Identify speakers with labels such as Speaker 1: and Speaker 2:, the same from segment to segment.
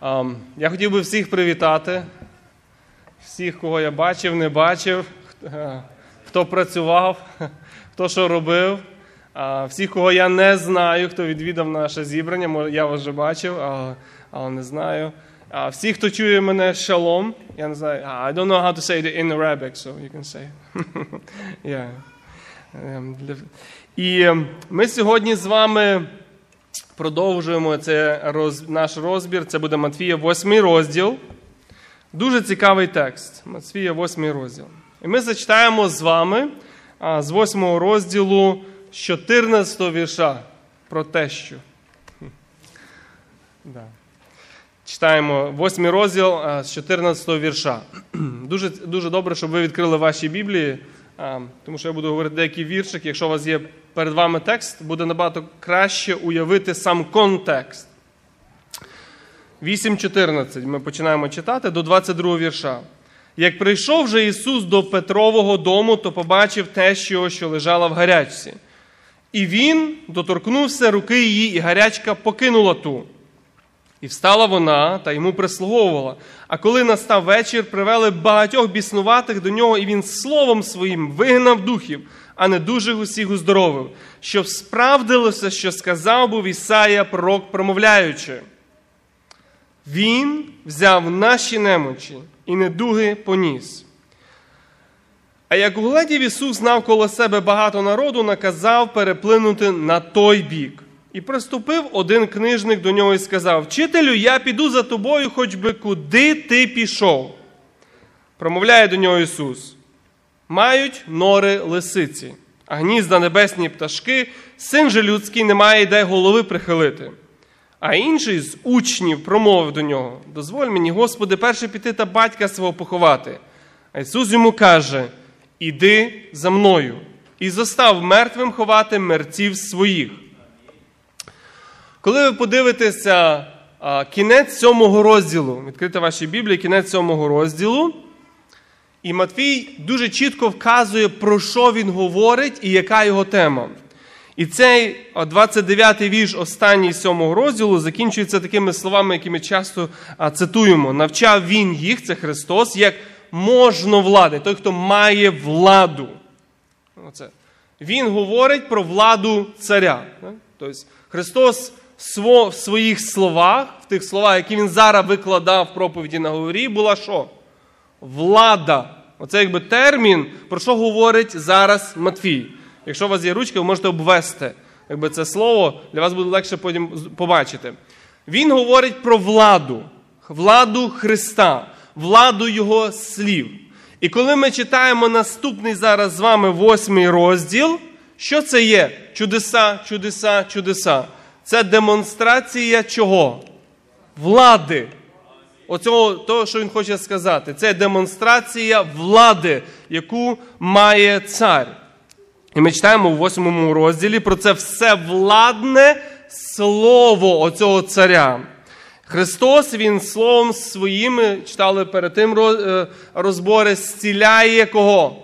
Speaker 1: Ам, Я хотів би всіх привітати, всіх, кого я бачив, не бачив, е, хто працював, хто що робив, всіх, кого я не знаю, хто відвідав наше зібрання, я вас вже бачив, але не знаю. Всі, хто чує мене шалом, я не знаю, I don't know how to say it in Arabic, so you can say. yeah. Ем, І ем, ми сьогодні з вами продовжуємо це роз, наш розбір. Це буде Матфія 8 розділ. Дуже цікавий текст. Матфія 8 розділ. І ми зачитаємо з вами з 8 розділу з 14 вірша про тещу. Хм. Да. Читаємо 8 розділ а, з 14 вірша. Дуже, дуже добре, щоб ви відкрили ваші Біблії, тому що я буду говорити деякі віршики. Якщо у вас є перед вами текст, буде набагато краще уявити сам контекст. 8.14 ми починаємо читати до 22 вірша. Як прийшов же Ісус до Петрового дому, то побачив тещу, що лежала в гарячці. І він доторкнувся руки її, і гарячка покинула ту. І встала вона та йому прислуговувала. А коли настав вечір, привели багатьох біснуватих до нього, і він словом своїм вигнав духів, а не дуже усіх уздоровив, щоб справдилося, що сказав був Ісая, пророк, промовляючи. Він взяв наші немочі і недуги поніс. А як угледів Ісус знав коло себе багато народу, наказав переплинути на той бік. І приступив один книжник до нього і сказав: Вчителю, я піду за тобою, хоч би куди ти пішов. Промовляє до нього Ісус. Мають нори лисиці, а гнізда небесні пташки, син же людський не має де голови прихилити. А інший з учнів промовив до нього: Дозволь мені, Господи, перше піти та батька свого поховати. А Ісус йому каже: Іди за мною, і зостав мертвим ховати мерців своїх. Коли ви подивитеся кінець сьомого розділу, відкрите ваші Біблії, кінець сьомого розділу, і Матвій дуже чітко вказує, про що він говорить і яка його тема. І цей 29-й вірш останній сьомого розділу закінчується такими словами, які ми часто цитуємо. Навчав він їх, це Христос, як можно влади, той, хто має владу. Оце. Він говорить про владу царя. Тобто Христос в своїх словах, в тих словах, які він зараз викладав в проповіді на говорі, була що? Влада. Оце якби термін, про що говорить зараз Матфій. Якщо у вас є ручка, ви можете обвести якби це слово, для вас буде легше потім побачити. Він говорить про владу, владу Христа, владу Його слів. І коли ми читаємо наступний зараз з вами восьмий розділ, що це є? Чудеса, чудеса, чудеса. Це демонстрація чого? Влади. Оцього того, що він хоче сказати. Це демонстрація влади, яку має цар. І ми читаємо у восьмому розділі про це все владне слово оцього царя. Христос, Він словом своїм, читали перед тим розбори, зціляє кого?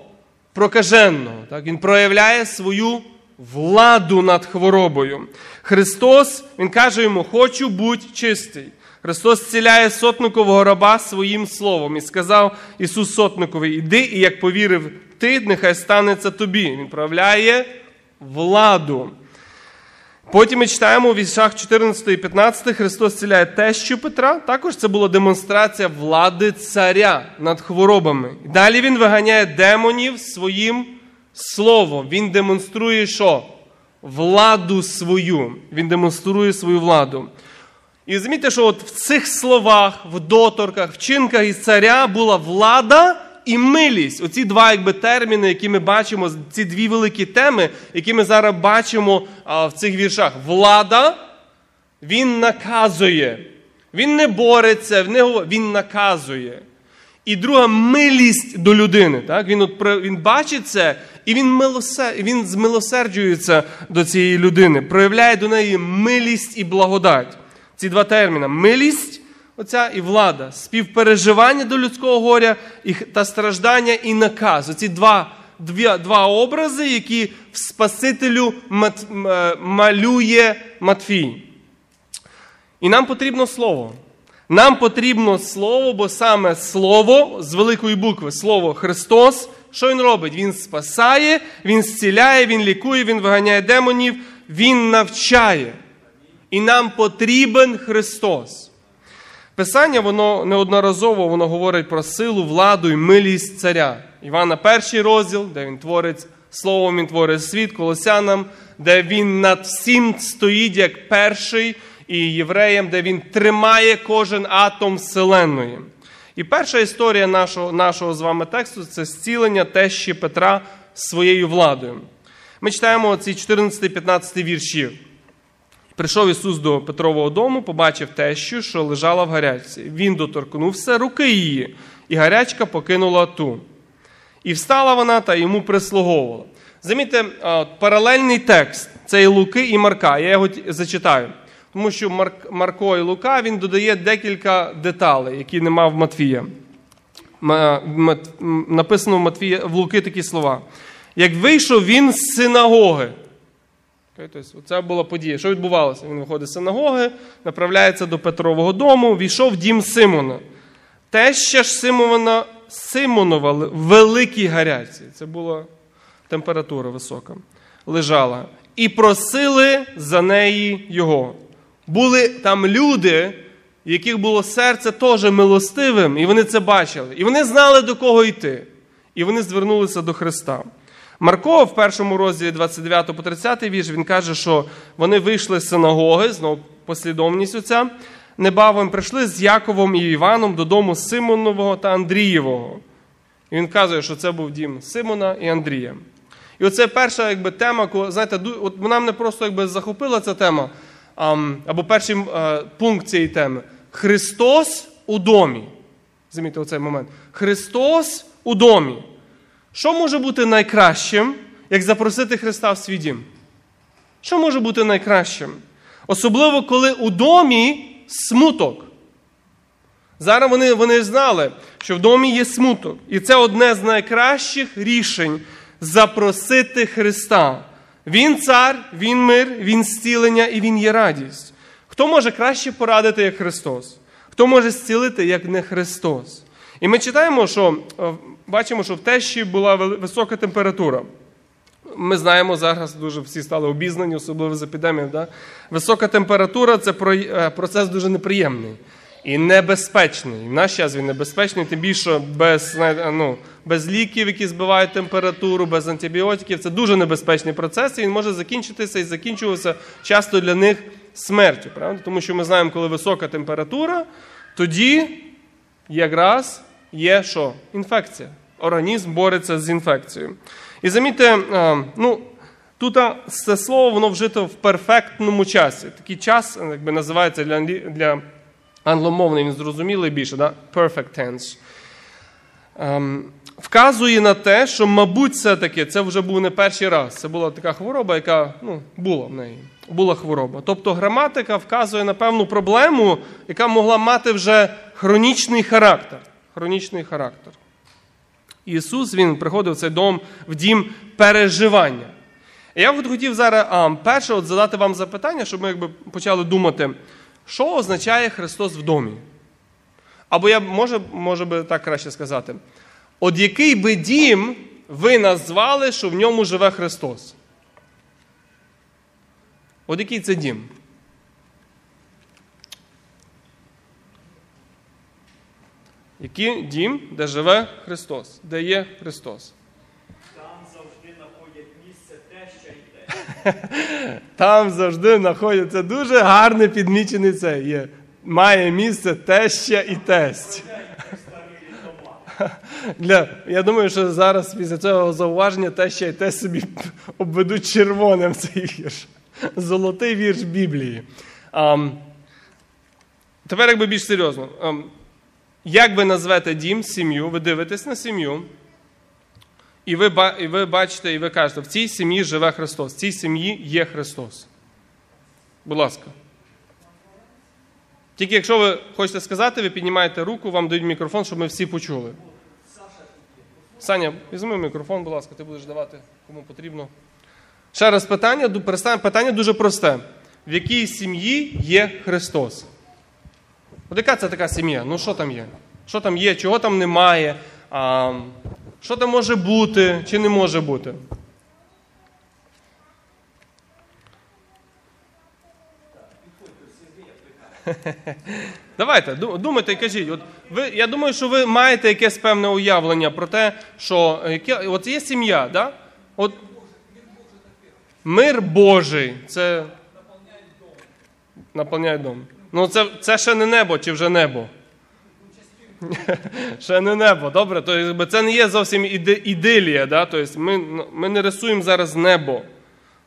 Speaker 1: Прокаженого. Так? Він проявляє свою владу над хворобою. Христос, Він каже йому, хочу бути чистий. Христос зціляє сотникового раба своїм словом і сказав Ісус Сотникові, іди, і як повірив ти, нехай станеться тобі. Він проявляє владу. Потім ми читаємо у віршах 14 і 15 Христос зціляє тещу Петра. Також це була демонстрація влади царя над хворобами. Далі він виганяє демонів своїм словом. Він демонструє що? Владу свою. Він демонструє свою владу. І розумієте, що от в цих словах, в доторках, вчинках із царя була влада і милість. Оці два якби, терміни, які ми бачимо, ці дві великі теми, які ми зараз бачимо а, в цих віршах. Влада, він наказує. Він не бореться, він наказує. І друга милість до людини. Так? Він от, він бачить це, і він, милосер... він змилосерджується до цієї людини, проявляє до неї милість і благодать. Ці два терміни милість оця і влада, співпереживання до людського горя та страждання і наказ. Оці два дві, два образи, які в Спасителю мат, малює Матфій. І нам потрібно слово. Нам потрібно слово, бо саме слово з великої букви, слово Христос, що Він робить? Він спасає, Він зціляє, Він лікує, Він виганяє демонів, Він навчає. І нам потрібен Христос. Писання, воно неодноразово воно говорить про силу, владу і милість царя. Івана, перший розділ, де він творить словом, він творить світ, колосянам, де він над всім стоїть як перший, і євреям, де він тримає кожен атом Вселенної. І перша історія нашого нашого з вами тексту це зцілення тещі Петра своєю владою. Ми читаємо ці 14-15 вірші. Прийшов Ісус до Петрового дому, побачив тещу, що лежала в гарячці. Він доторкнувся руки її, і гарячка покинула ту. І встала вона та йому прислуговувала. Замітьте, паралельний текст це і Луки і Марка. Я його зачитаю. Тому що Марко і Лука він додає декілька деталей, які нема в Матвія. Написано в Матвія в Луки такі слова. Як вийшов він з синагоги. Це була подія. Що відбувалося? Він виходить з синагоги, направляється до Петрового дому, війшов в дім Симона. Теща ж Симона, Симонова великій гарячці. Це була температура висока. Лежала. І просили за неї його. Були там люди, яких було серце теж милостивим, і вони це бачили. І вони знали, до кого йти. І вони звернулися до Христа. Марко в першому розділі 29 по 30 вірш, він каже, що вони вийшли з синагоги, знову послідовність оця, небавом прийшли з Яковом і Іваном додому Симонового та Андрієвого. І він каже, що це був дім Симона і Андрія. І оце перша якби, тема, знаєте, от вона мене просто якби, захопила ця тема, або перший пункт цієї теми. Христос у домі. Замітьте оцей момент. Христос у домі. Що може бути найкращим, як запросити Христа в свій дім? Що може бути найкращим? Особливо, коли у домі смуток. Зараз вони вони знали, що в домі є смуток. І це одне з найкращих рішень запросити Христа. Він цар, Він мир, Він зцілення і Він є радість. Хто може краще порадити, як Христос? Хто може зцілити, як не Христос? І ми читаємо, що е, бачимо, що в тещі була висока температура. Ми знаємо, зараз дуже всі стали обізнані, особливо з епідемією. Да? Висока температура це е, процес дуже неприємний і небезпечний. В наш час він небезпечний, тим більше без ну, без ліків, які збивають температуру, без антибіотиків. Це дуже небезпечний процес, і він може закінчитися і закінчуватися часто для них смертю. Правда? Тому що ми знаємо, коли висока температура, тоді якраз є що? Інфекція. Організм бореться з інфекцією. І замітьте, ну, тут це слово воно вжито в перфектному часі. Такий час якби, називається для для англомовний, він зрозумілий більше, да? perfect tense. Ем, вказує на те, що, мабуть, все-таки це вже був не перший раз. Це була така хвороба, яка ну, була в неї. Була хвороба. Тобто граматика вказує на певну проблему, яка могла мати вже хронічний характер. Хронічний характер. Ісус Він приходив в цей дом в дім переживання. Я от хотів зараз а, перше от задати вам запитання, щоб ми якби почали думати, що означає Христос в домі? Або я може, може би так краще сказати, от який би дім ви назвали, що в ньому живе Христос? От який це дім? Який дім, де живе Христос, де є Христос?
Speaker 2: Там завжди знаходять місце теща і те.
Speaker 1: Там завжди знаходять. Це дуже гарне підмічений це є. Має місце теща і тесть. Я думаю, що зараз після цього зауваження теща і тесть собі обведуть червоним цей вірш. Золотий вірш Біблії. Тепер якби більш серйозно. Як ви назвете дім, сім'ю, ви дивитесь на сім'ю, і ви і ви бачите, і ви кажете, в цій сім'ї живе Христос, в цій сім'ї є Христос. Будь ласка. Тільки якщо ви хочете сказати, ви піднімаєте руку, вам дають мікрофон, щоб ми всі почули. Саня, візьми мікрофон, будь ласка, ти будеш давати кому потрібно. Ще раз питання питання дуже просте. В якій сім'ї є Христос? От яка це така сім'я? Ну що там є? Що там є, чого там немає? А, що там може бути чи не може бути? Давайте, думайте і кажіть. От ви, я думаю, що ви маєте якесь певне уявлення про те, що яке, от є сім'я, да? От, мир Божий, це наповняє дом. Ну, це, це ще не небо чи вже небо? Ще не небо, добре? То, якби, це не є зовсім ідилія. Да? Тобто ми, ну, ми не рисуємо зараз небо.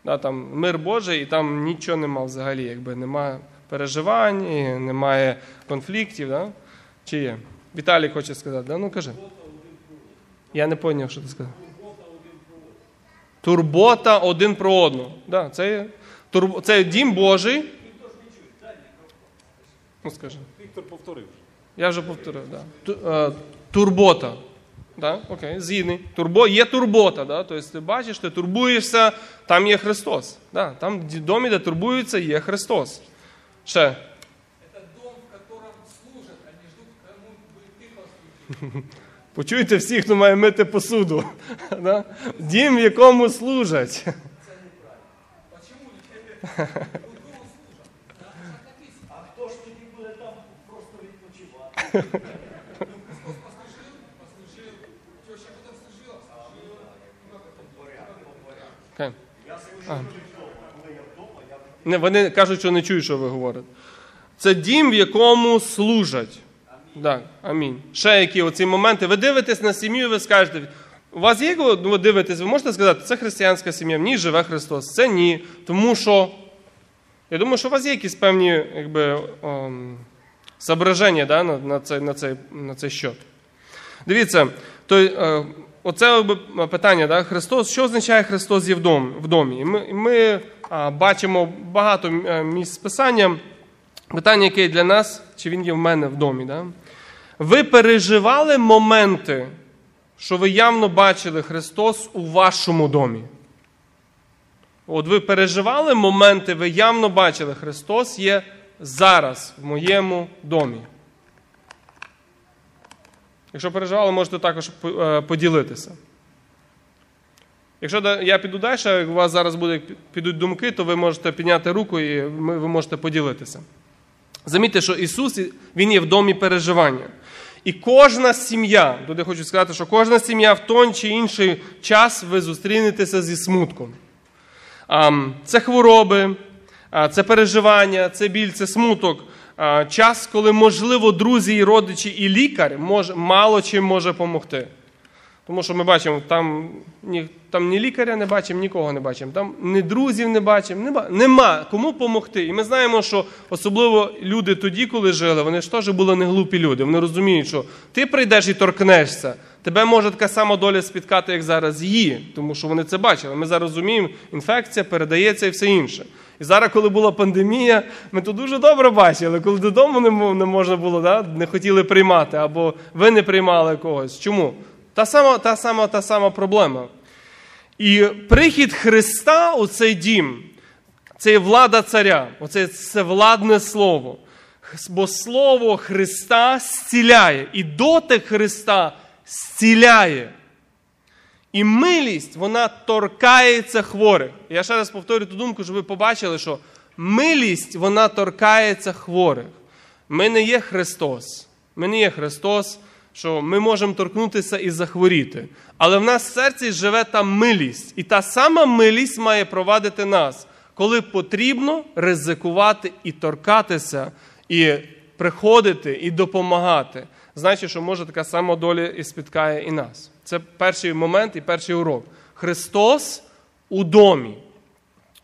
Speaker 1: Да, там мир Божий, і там нічого нема взагалі, якби немає переживань, немає конфліктів. Да? Чи є? Віталій хоче сказати, да? ну кажи. Я не зрозумів, що ти сказав. Турбота один про одного. Да, це, є, турбо, це дім Божий. Ну, скажи.
Speaker 3: Віктор повторив.
Speaker 1: Я вже повторив, да. Ту- е, турбота. Да? Окей, згідний. Турбо, є турбота, да? тобто ти бачиш, ти турбуєшся, там є Христос. Да? Там в домі, де турбуються, є Христос. Ще.
Speaker 4: Это дом, в котором служат, они ждут, кому бы ты послужил.
Speaker 1: Почуйте всі, хто має мити посуду. Да? Дім, в якому служать.
Speaker 4: Почему не
Speaker 2: А
Speaker 1: Окей. А. Не, вони кажуть, що не чують, що ви говорите. Це дім, в якому служать. Так, амінь. Ще які оці моменти. Ви дивитесь на сім'ю, і ви скажете, у вас є, ви дивитесь, ви можете сказати, це християнська сім'я, в ній живе Христос. Це ні. Тому що. Я думаю, що у вас є якісь певні якби, ем, зображення да, на, на, цей, на, цей, на цей счет. Дивіться, то, е, оце питання, да, Христос, що означає Христос є в домі? В домі? Ми, ми а, бачимо багато е, місць писання. Питання, яке є для нас, чи він є в мене в домі. Да? Ви переживали моменти, що ви явно бачили Христос у вашому домі. От ви переживали моменти, ви явно бачили, Христос є зараз в моєму домі. Якщо переживали, можете також е, поділитися. Якщо я піду далі, як у вас зараз буде, підуть думки, то ви можете підняти руку і ви можете поділитися. Замітьте, що Ісус Він є в домі переживання. І кожна сім'я, туди хочу сказати, що кожна сім'я в той чи інший час ви зустрінетеся зі смутком. Це хвороби, це переживання, це біль, це смуток. Час, коли, можливо, друзі, і родичі, і лікар мало чим може допомогти. Тому що ми бачимо, там ні, там ні лікаря не бачимо, нікого не бачимо, там ні друзів не бачимо, нема, нема кому допомогти. І ми знаємо, що особливо люди тоді, коли жили, вони ж теж були не глупі люди. Вони розуміють, що ти прийдеш і торкнешся, тебе може така сама доля спіткати, як зараз її, тому що вони це бачили. Ми зараз розуміємо, інфекція передається і все інше. І зараз, коли була пандемія, ми то дуже добре бачили, коли додому не можна було, да? не хотіли приймати, або ви не приймали когось. Чому? Та сама, та сама, та сама проблема. І прихід Христа у цей дім, це є влада царя, оце це владне слово. Бо слово Христа зціляє, і дотик Христа зціляє. І милість, вона торкається хворих. Я ще раз повторю ту думку, щоб ви побачили, що милість, вона торкається хворих. Ми не є Христос. Ми не є Христос, що ми можемо торкнутися і захворіти. Але в нас в серці живе та милість. І та сама милість має провадити нас, коли потрібно ризикувати і торкатися, і приходити, і допомагати. Значить, що може така сама доля і спіткає і нас. Це перший момент і перший урок. Христос у домі.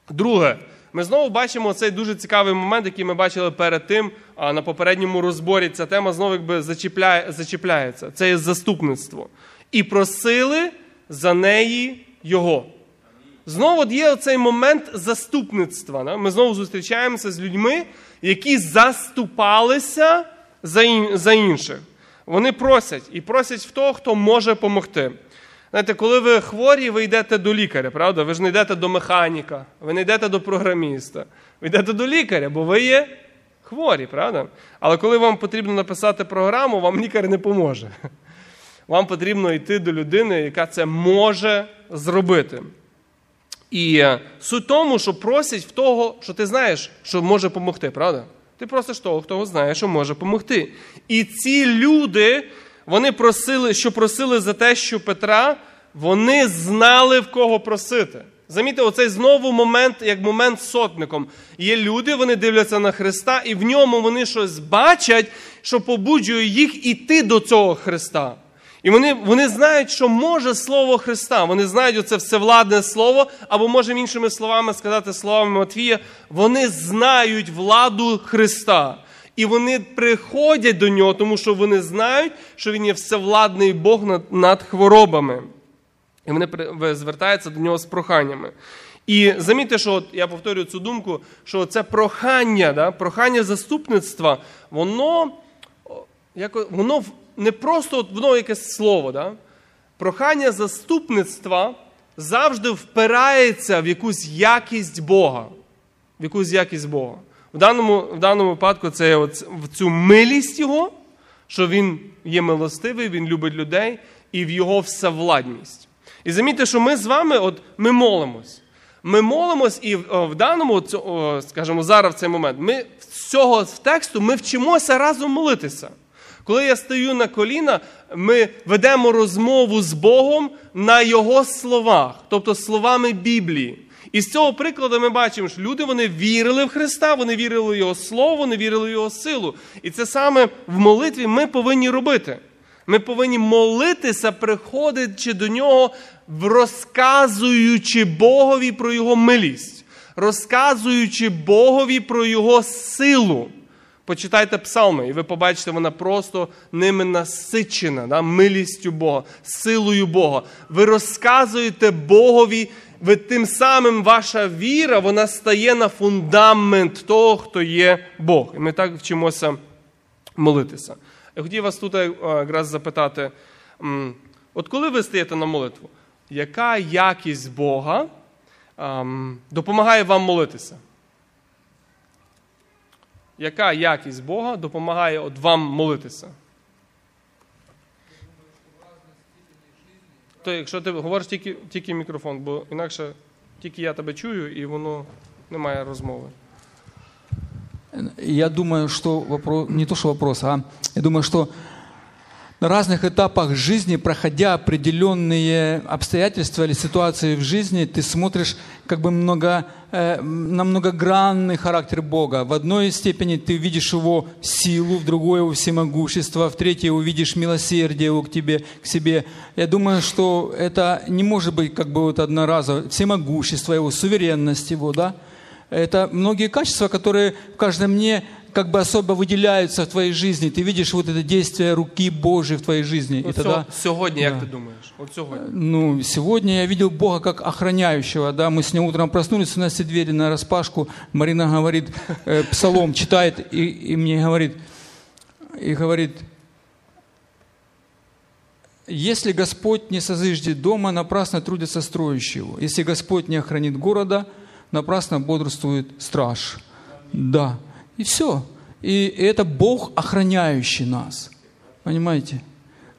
Speaker 1: Друге, ми знову бачимо цей дуже цікавий момент, який ми бачили перед тим, на попередньому розборі ця тема знову якби зачіпляє, зачіпляється. Це є заступництво. І просили за неї його. Знову є цей момент заступництва. Ми знову зустрічаємося з людьми, які заступалися за, за інших. Вони просять і просять в того, хто може допомогти. Знаєте, коли ви хворі, ви йдете до лікаря, правда? Ви ж не йдете до механіка, ви не йдете до програміста. Ви йдете до лікаря, бо ви є хворі, правда? Але коли вам потрібно написати програму, вам лікар не поможе. Вам потрібно йти до людини, яка це може зробити. І суть тому, що просять в того, що ти знаєш, що може допомогти, правда? Ти просиш того, хто знає, що може допомогти. І ці люди, вони просили, що просили за те, що Петра, вони знали в кого просити. Замітьте, оцей знову момент, як момент сотником. Є люди, вони дивляться на Христа, і в ньому вони щось бачать, що побуджує їх іти до цього Христа. І вони, вони знають, що може Слово Христа. Вони знають оце всевладне Слово, або можемо іншими словами сказати словами Матвія, вони знають владу Христа. І вони приходять до нього, тому що вони знають, що Він є всевладний Бог над, над хворобами. І вони звертаються до нього з проханнями. І замітьте, що от, я повторюю цю думку, що це прохання, да, прохання заступництва, воно, о, яко- воно не просто от, воно якесь слово. Да? Прохання заступництва завжди впирається в якусь якість Бога. В якусь якість Бога. В даному, в даному випадку це от в цю милість Його, що Він є милостивий, Він любить людей, і в Його всевладність. І замітьте, що ми з вами от, ми молимось. Ми молимось, і о, в даному, о, скажімо, зараз в цей момент, ми з цього з тексту ми вчимося разом молитися. Коли я стою на коліна, ми ведемо розмову з Богом на Його словах, тобто словами Біблії. І з цього прикладу ми бачимо, що люди вони вірили в Христа, вони вірили в Його Слово, вони вірили в Його силу. І це саме в молитві ми повинні робити. Ми повинні молитися, приходячи до нього, розказуючи Богові про Його милість, розказуючи Богові про Його силу. Почитайте псалми, і ви побачите, вона просто ними насичена, да? милістю Бога, силою Бога. Ви розказуєте Богові, ви тим самим ваша віра вона стає на фундамент того, хто є Бог. І ми так вчимося молитися. Я хотів вас тут е, якраз запитати: от коли ви стаєте на молитву, яка якість Бога допомагає вам молитися? Яка якість Бога допомагає от вам молитися? То якщо ти говориш тільки, тільки мікрофон, бо інакше тільки я тебе чую і воно немає розмови.
Speaker 3: Я думаю, что вопрос, не то что вопрос, а я думаю, что на разных этапах жизни, проходя определенные обстоятельства или ситуации в жизни, ты смотришь как бы много, э, на многогранный характер Бога. В одной степени ты видишь Его силу, в другой Его всемогущество, в третьей увидишь милосердие Его к тебе, к себе. Я думаю, что это не может быть как бы вот одноразово. Всемогущество Его, суверенность Его, да? Это многие качества, которые в каждом мне как бы особо выделяются в твоей жизни. Ты видишь вот это действие руки Божьей в твоей жизни. И
Speaker 1: От
Speaker 3: тогда,
Speaker 1: сьо- сьогодні, як
Speaker 3: Да.
Speaker 1: ти думаєш? От сьогодні.
Speaker 3: ну, сегодня я видел Бога как охраняющего, да, мы с ним утром проснулись, у нас все двери на распашку, Марина говорит, э, псалом читает и, и мне говорит, и говорит, если Господь не созиждет дома, напрасно трудятся строящие его. Если Господь не охранит города, напрасно бодрствует страж. Да. И все. И это Бог, охраняющий нас. Понимаете?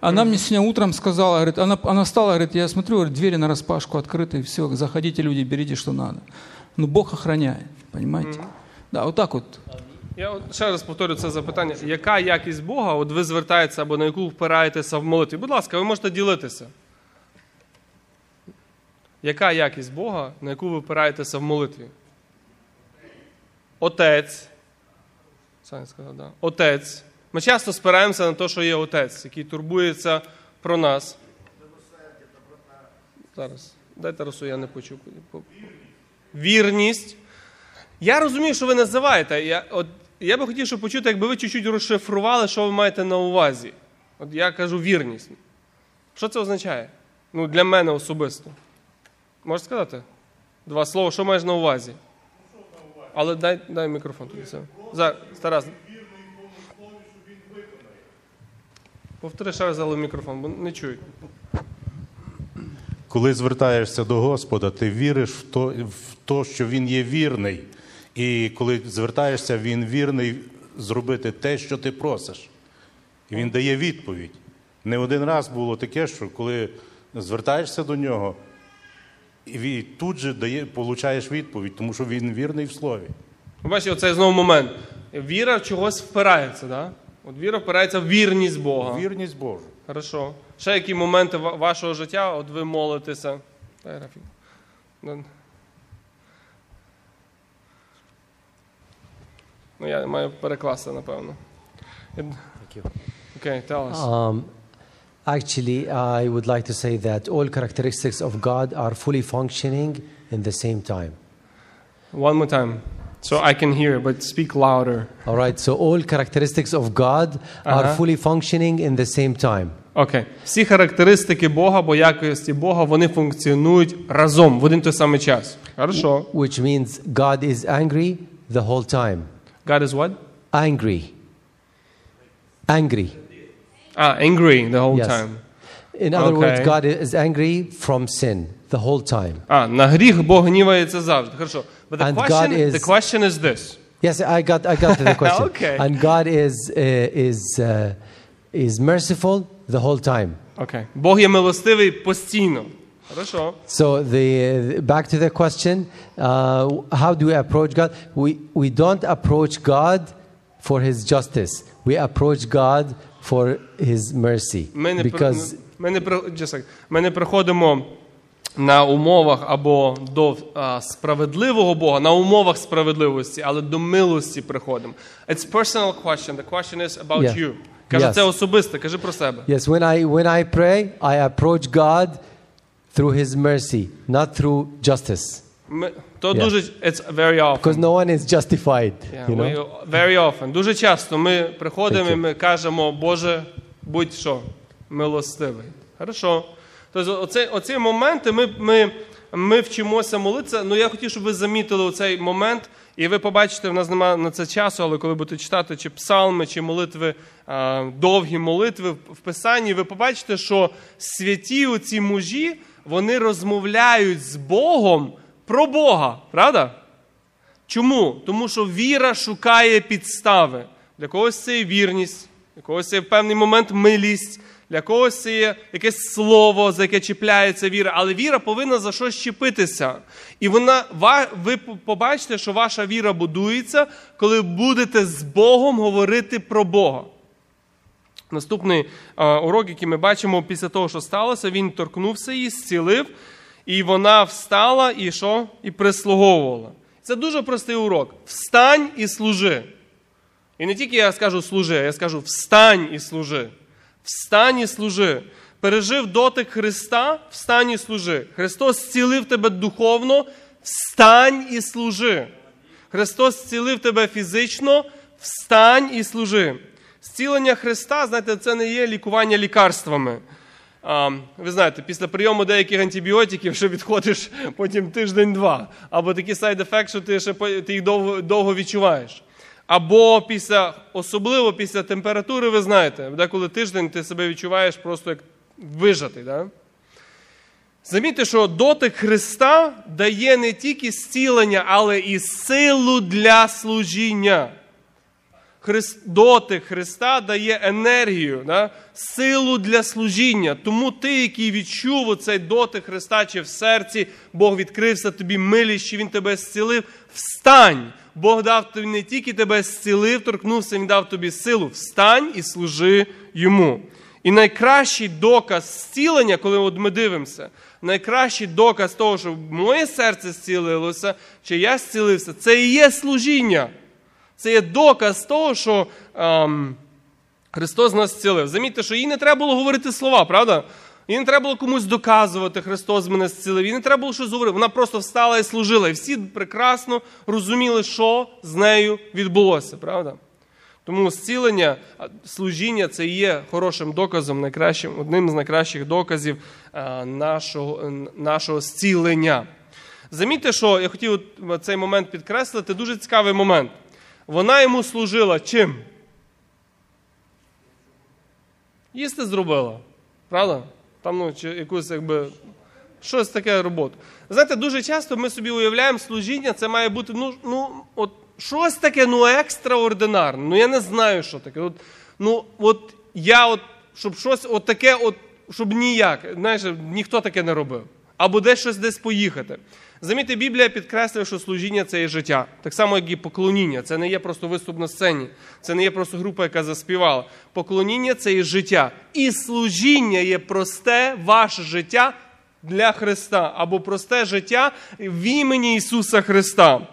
Speaker 3: Она мне сегодня утром сказала, говорит, она, она встала, говорит, я смотрю, говорит, двери на распашку открыты, все, заходите, люди, берите, что надо. Ну, Бог охраняет, понимаете? Да, вот так вот.
Speaker 1: Я от ще раз повторю це запитання. Яка якість Бога, от ви звертаєтеся або на яку впираєтеся в молитві? Будь ласка, ви можете ділитися. Яка якість Бога, на яку ви впираєтеся в молитві? Отець. Саня сказав, да. Отець. Ми часто спираємося на те, що є отець, який турбується про нас. Зараз. Дайте росу, я не почув. Вірність. Я розумію, що ви називаєте. Я, от, я би хотів, щоб почути, якби ви чуть-чуть розшифрували, що ви маєте на увазі. От я кажу вірність. Що це означає? Ну, для мене особисто. Можеш сказати? Два слова, що маєш на увазі? Але дай, дай мікрофон все. За, Тарас. Повтори ще раз, але в мікрофон, бо не чують.
Speaker 5: Коли звертаєшся до Господа, ти віриш в то, в то, що Він є вірний. І коли звертаєшся, Він вірний зробити те, що ти просиш. І він дає відповідь. Не один раз було таке, що коли звертаєшся до нього, і тут же дає, получаєш відповідь, тому що він вірний в слові.
Speaker 1: Бачите, оцей знову момент. Віра в чогось впирається, да? От віра впирається в вірність Бога.
Speaker 5: Вірність Божу.
Speaker 1: Хорошо. Ще які моменти вашого життя, от ви молитеся. Дай, Рафік. Ну, я маю перекласти, напевно. Окей, tell us.
Speaker 6: Um, actually, I would like to say that all characteristics of God are fully functioning in the same time.
Speaker 1: One more time. So I can hear, but speak louder.
Speaker 6: All right, so all characteristics of God are
Speaker 1: Uh-huh.
Speaker 6: fully functioning in the same time.
Speaker 1: Окей. Всі характеристики Бога, бо якості Бога, вони функціонують разом в один той самий час. Хорошо.
Speaker 6: Which means God is angry the whole time.
Speaker 1: God is what?
Speaker 6: Angry. Angry.
Speaker 1: Ah, angry the whole
Speaker 6: Yes.
Speaker 1: time.
Speaker 6: In other words,
Speaker 1: Okay.
Speaker 6: God is angry from sin the whole time.
Speaker 1: А, на гріх Бог гнівається завжди. Хорошо. But the
Speaker 6: And
Speaker 1: question,
Speaker 6: God is-
Speaker 1: the question is this.
Speaker 6: Yes, I got, I got to the question.
Speaker 1: Okay.
Speaker 6: And God is, uh, is, uh, is merciful the whole time.
Speaker 1: Окей. Бог є милостивий постійно. Хорошо.
Speaker 6: So the, back to the question, uh, how do we approach God? We, we don't approach God for His justice. We approach God for His mercy.
Speaker 1: Ми не, при-
Speaker 6: Because
Speaker 1: ми, не, при- just a second. ми не приходимо на умовах або до справедливого Бога, на умовах справедливості, але до милості приходимо. It's personal question. The question is about
Speaker 6: Yeah.
Speaker 1: you. Каже,
Speaker 6: Yes.
Speaker 1: це особисте, кажи про себе.
Speaker 6: yes, when I, when I pray, I approach God through His mercy, not through justice.
Speaker 1: Ми, то
Speaker 6: Yeah.
Speaker 1: дуже, it's very often.
Speaker 6: Because no one is justified.
Speaker 1: Yeah,
Speaker 6: you know?
Speaker 1: we- very often. Дуже часто ми приходимо і ми кажемо, Боже, будь що, милостивий. Хорошо. Тобто оце, оці моменти ми, ми, ми вчимося молитися. Ну я хотів, щоб ви замітили оцей момент, і ви побачите, в нас немає на це часу, але коли будете читати чи псалми, чи молитви, довгі молитви в Писанні, ви побачите, що святі оці мужі, вони розмовляють з Богом про Бога. Правда? Чому? Тому що віра шукає підстави. Для когось це є вірність, для когось це є в певний момент милість, для когось є якесь слово, за яке чіпляється віра. Але віра повинна за щось чіпитися. І вона, ви побачите, що ваша віра будується, коли будете з Богом говорити про Бога. Наступний урок, який ми бачимо після того, що сталося, він торкнувся її, зцілив, і вона встала і що? І прислуговувала. Це дуже простий урок. Встань і служи. І не тільки я скажу служи, а я скажу встань і служи. Встань і служи. Пережив дотик Христа, встань і служи. Христос зцілив тебе духовно, встань і служи. Христос зцілив тебе фізично, встань і служи. Зцілення Христа, знаєте, це не є лікування лікарствами. А, ви знаєте, після прийому деяких антибіотиків, що відходиш потім тиждень-два, або такий сайд-ефект, що ти, ще, ти їх довго, довго відчуваєш. Або після, особливо після температури, ви знаєте, деколи тиждень ти себе відчуваєш просто як вижатий. Да? Замітьте, що дотик Христа дає не тільки зцілення, але і силу для служіння. Христ, дотик Христа дає енергію, да? силу для служіння. Тому ти, який відчув оцей дотик Христа, чи в серці Бог відкрився тобі милість, чи Він тебе зцілив, встань. Бог дав тобі не тільки тебе зцілив, торкнувся, Він дав тобі силу. Встань і служи йому. І найкращий доказ зцілення, коли от ми дивимося, найкращий доказ того, що моє серце зцілилося, чи я зцілився, це і є служіння. Це є доказ того, що ем, Христос нас зцілив. Замітьте, що їй не треба було говорити слова, правда? Їй не треба було комусь доказувати, Христос мене зцілив. Їй не треба було щось говорити. Вона просто встала і служила. І всі прекрасно розуміли, що з нею відбулося, правда? Тому зцілення, служіння це є хорошим доказом, найкращим, одним з найкращих доказів нашого, нашого зцілення. Замітьте, що я хотів цей момент підкреслити, дуже цікавий момент. Вона йому служила чим? Їсти зробила. Правда? Там ну, чи якусь якби. Щось таке роботу. Знаєте, дуже часто ми собі уявляємо, служіння це має бути, ну, ну от щось таке, ну екстраординарне. Ну я не знаю, що таке. От, ну, от я, от, щоб щось от таке, от, щоб ніяк, знаєш, ніхто таке не робив. Або десь щось десь поїхати. Замітьте, Біблія підкреслює, що служіння це є життя. Так само, як і поклоніння. Це не є просто виступ на сцені, це не є просто група, яка заспівала. Поклоніння це є життя. І служіння є просте ваше життя для Христа, або просте життя в імені Ісуса Христа.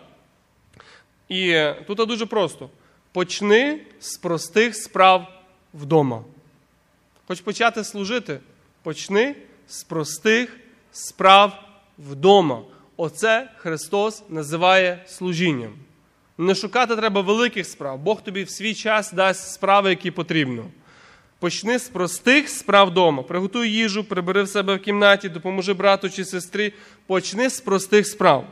Speaker 1: І тут дуже просто: почни з простих справ вдома. Хоч почати служити, почни з простих справ вдома. Оце Христос називає служінням. Не шукати треба великих справ. Бог тобі в свій час дасть справи, які потрібно. Почни з простих справ вдома. Приготуй їжу, прибери в себе в кімнаті, допоможи брату чи сестрі. Почни з простих справ.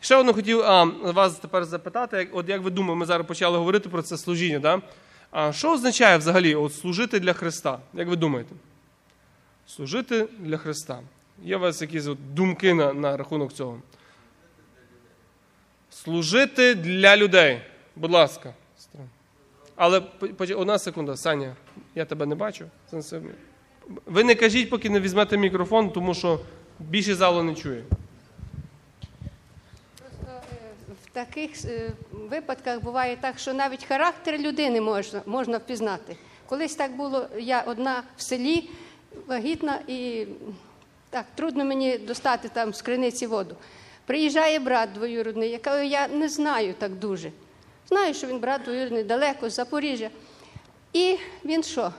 Speaker 1: Ще одне хотів а, вас тепер запитати, як, от як ви думаєте, ми зараз почали говорити про це служіння. Да? А що означає взагалі от, служити для Христа? Як ви думаєте? Служити для Христа. Є у вас якісь думки на, на рахунок цього? Служити для людей. Будь ласка. Але одна секунда, Саня, я тебе не бачу. Ви не кажіть, поки не візьмете мікрофон, тому що більше залу не чує.
Speaker 7: Просто е, в таких е, випадках буває так, що навіть характер людини можна, можна впізнати. Колись так було, я одна в селі, вагітна, і так трудно мені достати там з криниці воду. Приїжджає брат двоюродний, якого я не знаю так дуже. Знаю, що він брат двоюродний далеко, з Запоріжжя. І він що?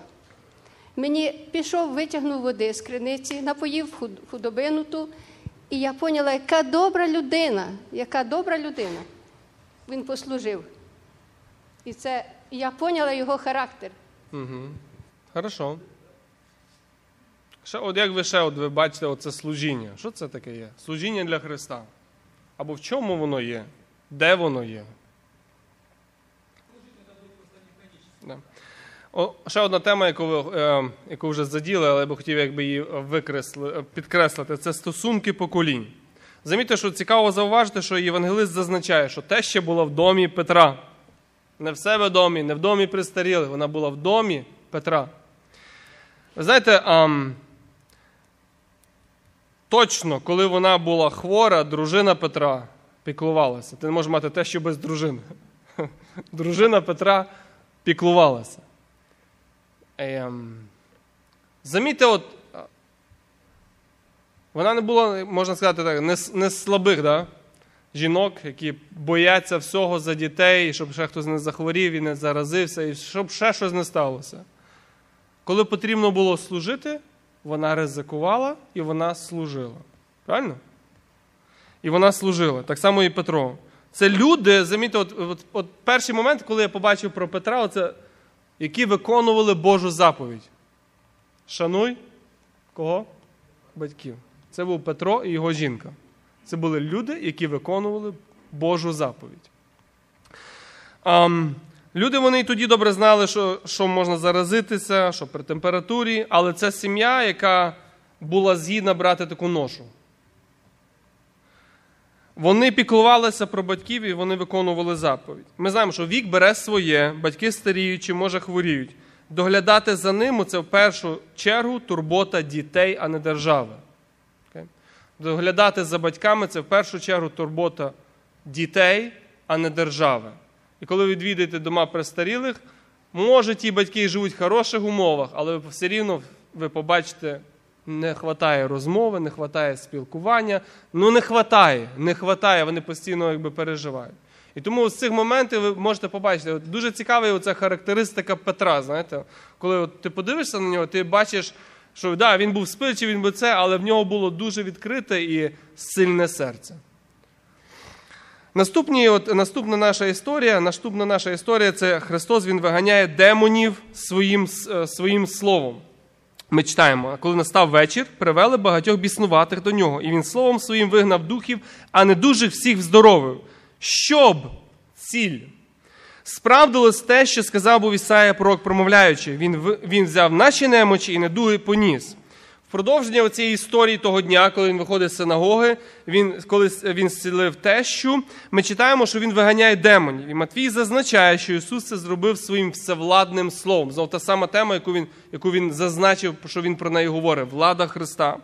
Speaker 7: Мені пішов, витягнув води з криниці, напоїв худобину ту, і я поняла, яка добра людина, яка добра людина. Він послужив. І це я поняла його характер.
Speaker 1: Угу. Хорошо. Ще, от як ви ще от ви бачите оце служіння? Що це таке є? Служіння для Христа. Або в чому воно є? Де воно є? Да. О, ще одна тема, яку ви е, яку вже заділи, але я би хотів якби її викресли, підкреслити, це стосунки поколінь. Замітьте, що цікаво зауважити, що євангелист зазначає, що те ще було в домі Петра. Не в себе домі, не в домі престарілих, вона була в домі Петра. Ви знаєте, ам, точно, коли вона була хвора, дружина Петра піклувалася. Ти не можеш мати те, що без дружини. Дружина Петра піклувалася. Ем, замітьте, от, вона не була, можна сказати так, не, не слабих да? жінок, які бояться всього за дітей, щоб ще хтось не захворів і не заразився, і щоб ще щось не сталося. Коли потрібно було служити, вона ризикувала і вона служила. Правильно? І вона служила. Так само і Петро. Це люди, замітьте, от, от, от перший момент, коли я побачив про Петра, це які виконували Божу заповідь. Шануй кого? Батьків. Це був Петро і його жінка. Це були люди, які виконували Божу заповідь. Ам, люди вони і тоді добре знали, що, що можна заразитися, що при температурі, але це сім'я, яка була згідна брати таку ношу. Вони піклувалися про батьків і вони виконували заповідь. Ми знаємо, що вік бере своє, батьки старіють чи може хворіють. Доглядати за ними це в першу чергу турбота дітей, а не держави. Доглядати за батьками це в першу чергу турбота дітей, а не держави. Коли ви відвідаєте дома престарілих, може ті батьки живуть в хороших умовах, але все рівно ви побачите, не вистачає розмови, не вистачає спілкування. Ну не вистачає, не вистачає, вони постійно якби переживають. І тому з цих моментів ви можете побачити, от дуже цікава оця характеристика Петра. Знаєте, коли от ти подивишся на нього, ти бачиш, що да, він був спильчий, він був це, але в нього було дуже відкрите і сильне серце. Наступні, от, наступна наша історія, наступна наша історія це Христос Він виганяє демонів своїм, е, своїм словом. Ми читаємо, «А коли настав вечір, привели багатьох біснуватих до нього, і він словом своїм вигнав духів, а не дуже всіх вздоровив. Щоб ціль. Справдилось те, що сказав був Ісая пророк, промовляючи, він, він взяв наші немочі і недуги поніс. Продовження цієї історії того дня, коли він виходить з синагоги, він, коли він зцілив тещу, ми читаємо, що він виганяє демонів. І Матвій зазначає, що Ісус це зробив своїм всевладним словом. Знову та сама тема, яку він, яку він зазначив, що він про неї говорив влада Христа.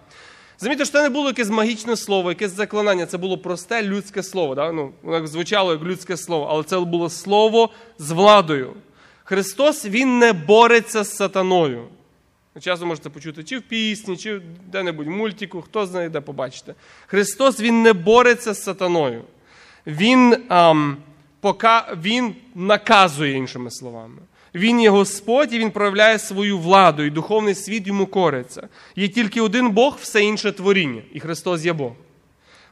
Speaker 1: Замітьте, що це не було якесь магічне слово, якесь заклинання, це було просте людське слово. Да? Ну, воно звучало як людське слово, але це було слово з владою. Христос Він не бореться з сатаною. Часто можете почути чи в пісні, чи де-небудь в мультику, хто знає, де побачите. Христос Він не бореться з сатаною. Він, ам, пока, він наказує іншими словами. Він є Господь і Він проявляє свою владу, і духовний світ йому кориться. Є тільки один Бог, все інше творіння, і Христос є Бог.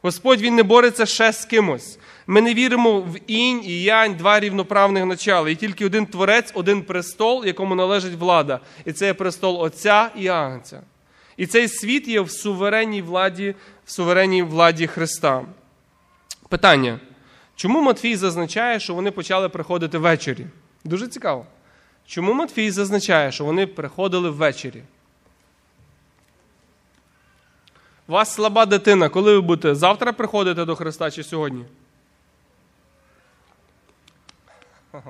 Speaker 1: Господь Він не бореться ще з кимось. Ми не віримо в інь і янь, два рівноправних начала. І тільки один творець, один престол, якому належить влада. І це є престол Отця і Агнця. І цей світ є в суверенній владі, в суверенній владі Христа. Питання. Чому Матфій зазначає, що вони почали приходити ввечері? Дуже цікаво. Чому Матфій зазначає, що вони приходили ввечері? У вас слаба дитина, коли ви будете завтра приходити до Христа чи сьогодні?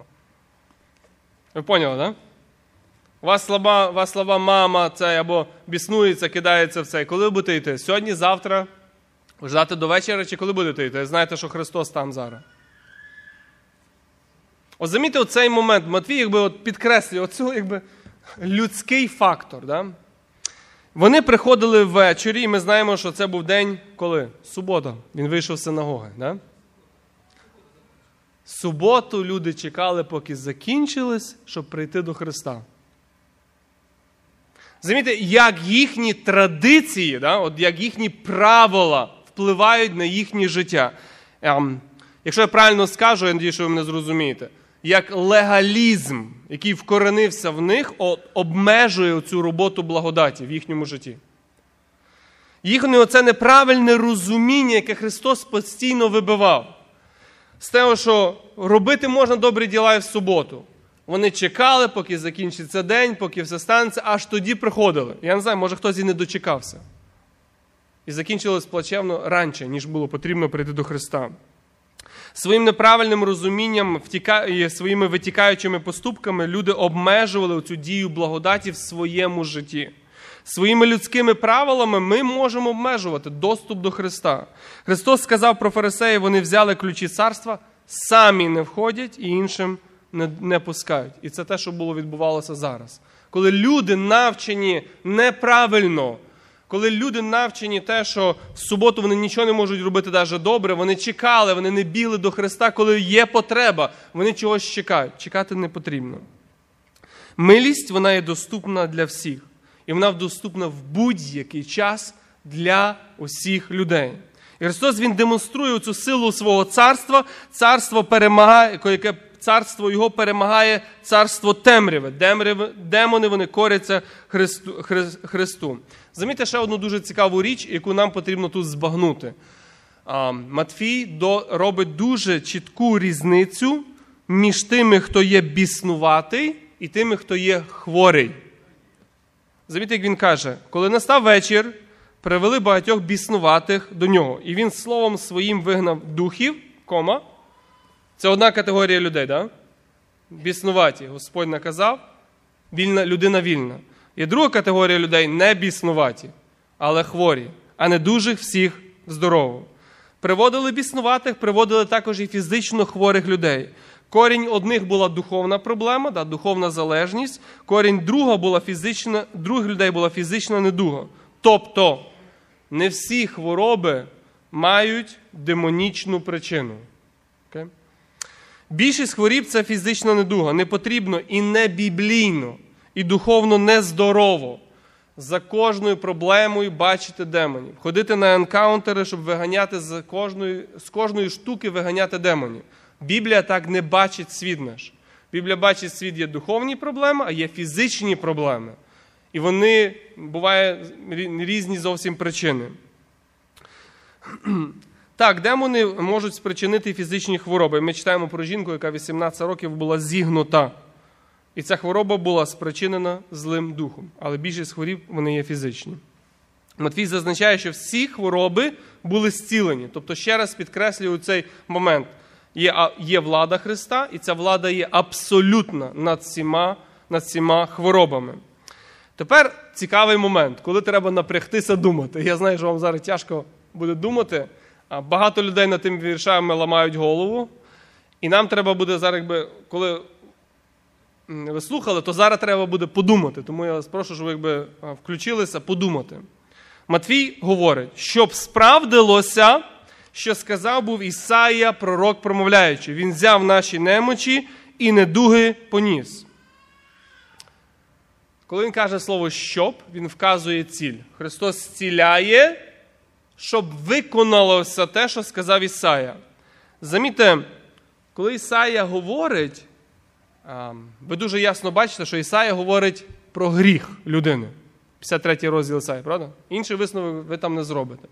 Speaker 1: Ви поняли. Да? У вас слаба, у вас слаба мама це або біснується, кидається в це. Коли ви будете йти? Сьогодні, завтра, ждати до вечора, чи коли будете йти? Знаєте, що Христос там зараз. От замітьте оцей момент. Матвій якби от підкреслює оцю якби людський фактор. Да? Вони приходили ввечері, і ми знаємо, що це був день коли? Субота. Він вийшов з синагоги. Да? Суботу люди чекали, поки закінчились, щоб прийти до Христа. Замітьте, як їхні традиції, да, от як їхні правила впливають на їхнє життя. Ем, якщо я правильно скажу, я надію, що ви мене зрозумієте, як легалізм, який вкоренився в них, обмежує цю роботу благодаті в їхньому житті. Їхнє оце неправильне розуміння, яке Христос постійно вибивав. З того, що робити можна добрі діла і в суботу. Вони чекали, поки закінчиться день, поки все станеться, аж тоді приходили. Я не знаю, може хтось і не дочекався. І закінчилось плачевно раніше, ніж було потрібно прийти до Христа. Своїм неправильним розумінням і своїми витікаючими поступками люди обмежували цю дію благодаті в своєму житті. Своїми людськими правилами ми можемо обмежувати доступ до Христа. Христос сказав про фарисеїв, вони взяли ключі царства, самі не входять і іншим не, не пускають. І це те, що було відбувалося зараз. Коли люди навчені неправильно, коли люди навчені те, що в суботу вони нічого не можуть робити навіть добре, вони чекали, вони не біли до Христа, коли є потреба, вони чогось чекають. Чекати не потрібно. Милість вона є доступна для всіх. І вона доступна в будь-який час для усіх людей. І Христос Він демонструє цю силу свого царства. Царство перемагає, яке царство його перемагає царство темряви. Демряви, демони вони коряться Христу. Христу. Замітьте ще одну дуже цікаву річ, яку нам потрібно тут збагнути. Матфій робить дуже чітку різницю між тими, хто є біснуватий, і тими, хто є хворий. Замітьте, як він каже, коли настав вечір, привели багатьох біснуватих до нього. І він словом своїм вигнав духів, кома. Це одна категорія людей, да? біснуваті. Господь наказав, вільна, людина вільна. Є друга категорія людей не біснуваті, але хворі, а не дужих всіх здорово. Приводили біснуватих, приводили також і фізично хворих людей. Корінь одних була духовна проблема, да, духовна залежність. Корінь друга була фізична, других людей була фізична недуга. Тобто не всі хвороби мають демонічну причину. Okay? Більшість хворіб це фізична недуга. Не потрібно і не біблійно, і духовно нездорово. За кожною проблемою бачити демонів. Ходити на енкаунтери, щоб виганяти з кожної, з кожної штуки виганяти демонів. Біблія так не бачить світ наш. Біблія бачить світ є духовні проблеми, а є фізичні проблеми. І вони бувають різні зовсім причини. Так, демони можуть спричинити фізичні хвороби. Ми читаємо про жінку, яка 18 років була зігнута. І ця хвороба була спричинена злим духом. Але більшість хворіб вони є фізичні. Матвій зазначає, що всі хвороби були зцілені. Тобто, ще раз підкреслюю цей момент. Є, є влада Христа, і ця влада є абсолютна над всіма, над всіма хворобами. Тепер цікавий момент, коли треба напрягтися думати. Я знаю, що вам зараз тяжко буде думати. Багато людей над тими віршами ламають голову. І нам треба буде зараз, якби, коли ви слухали, то зараз треба буде подумати. Тому я вас прошу, щоб ви якби включилися подумати. Матвій говорить, щоб справдилося, що сказав був Ісаїя, пророк промовляючи. Він взяв наші немочі і недуги поніс. Коли він каже слово щоб, він вказує ціль. Христос зціляє, щоб виконалося те, що сказав Ісая. Замітьте, коли Ісая говорить, ви дуже ясно бачите, що Ісая говорить про гріх людини. 53 розділ Ісаї, правда? Інший висновок ви там не зробите.